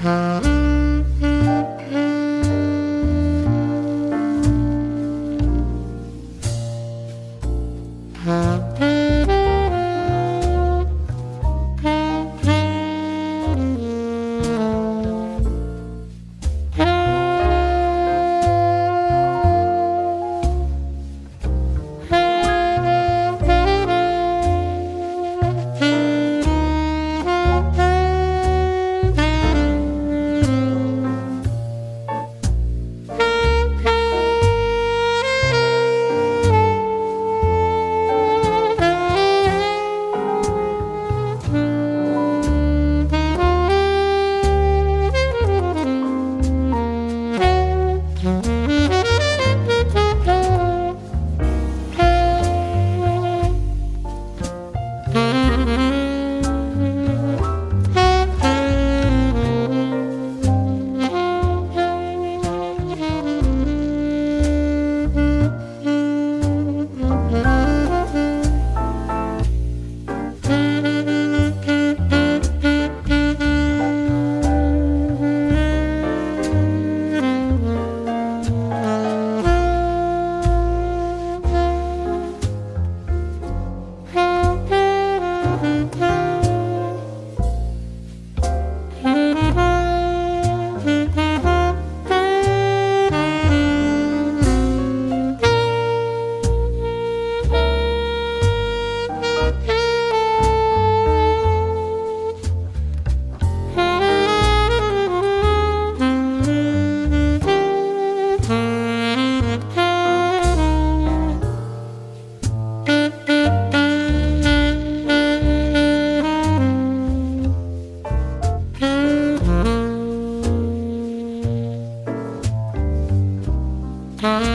Mm-hmm. Mm-hmm.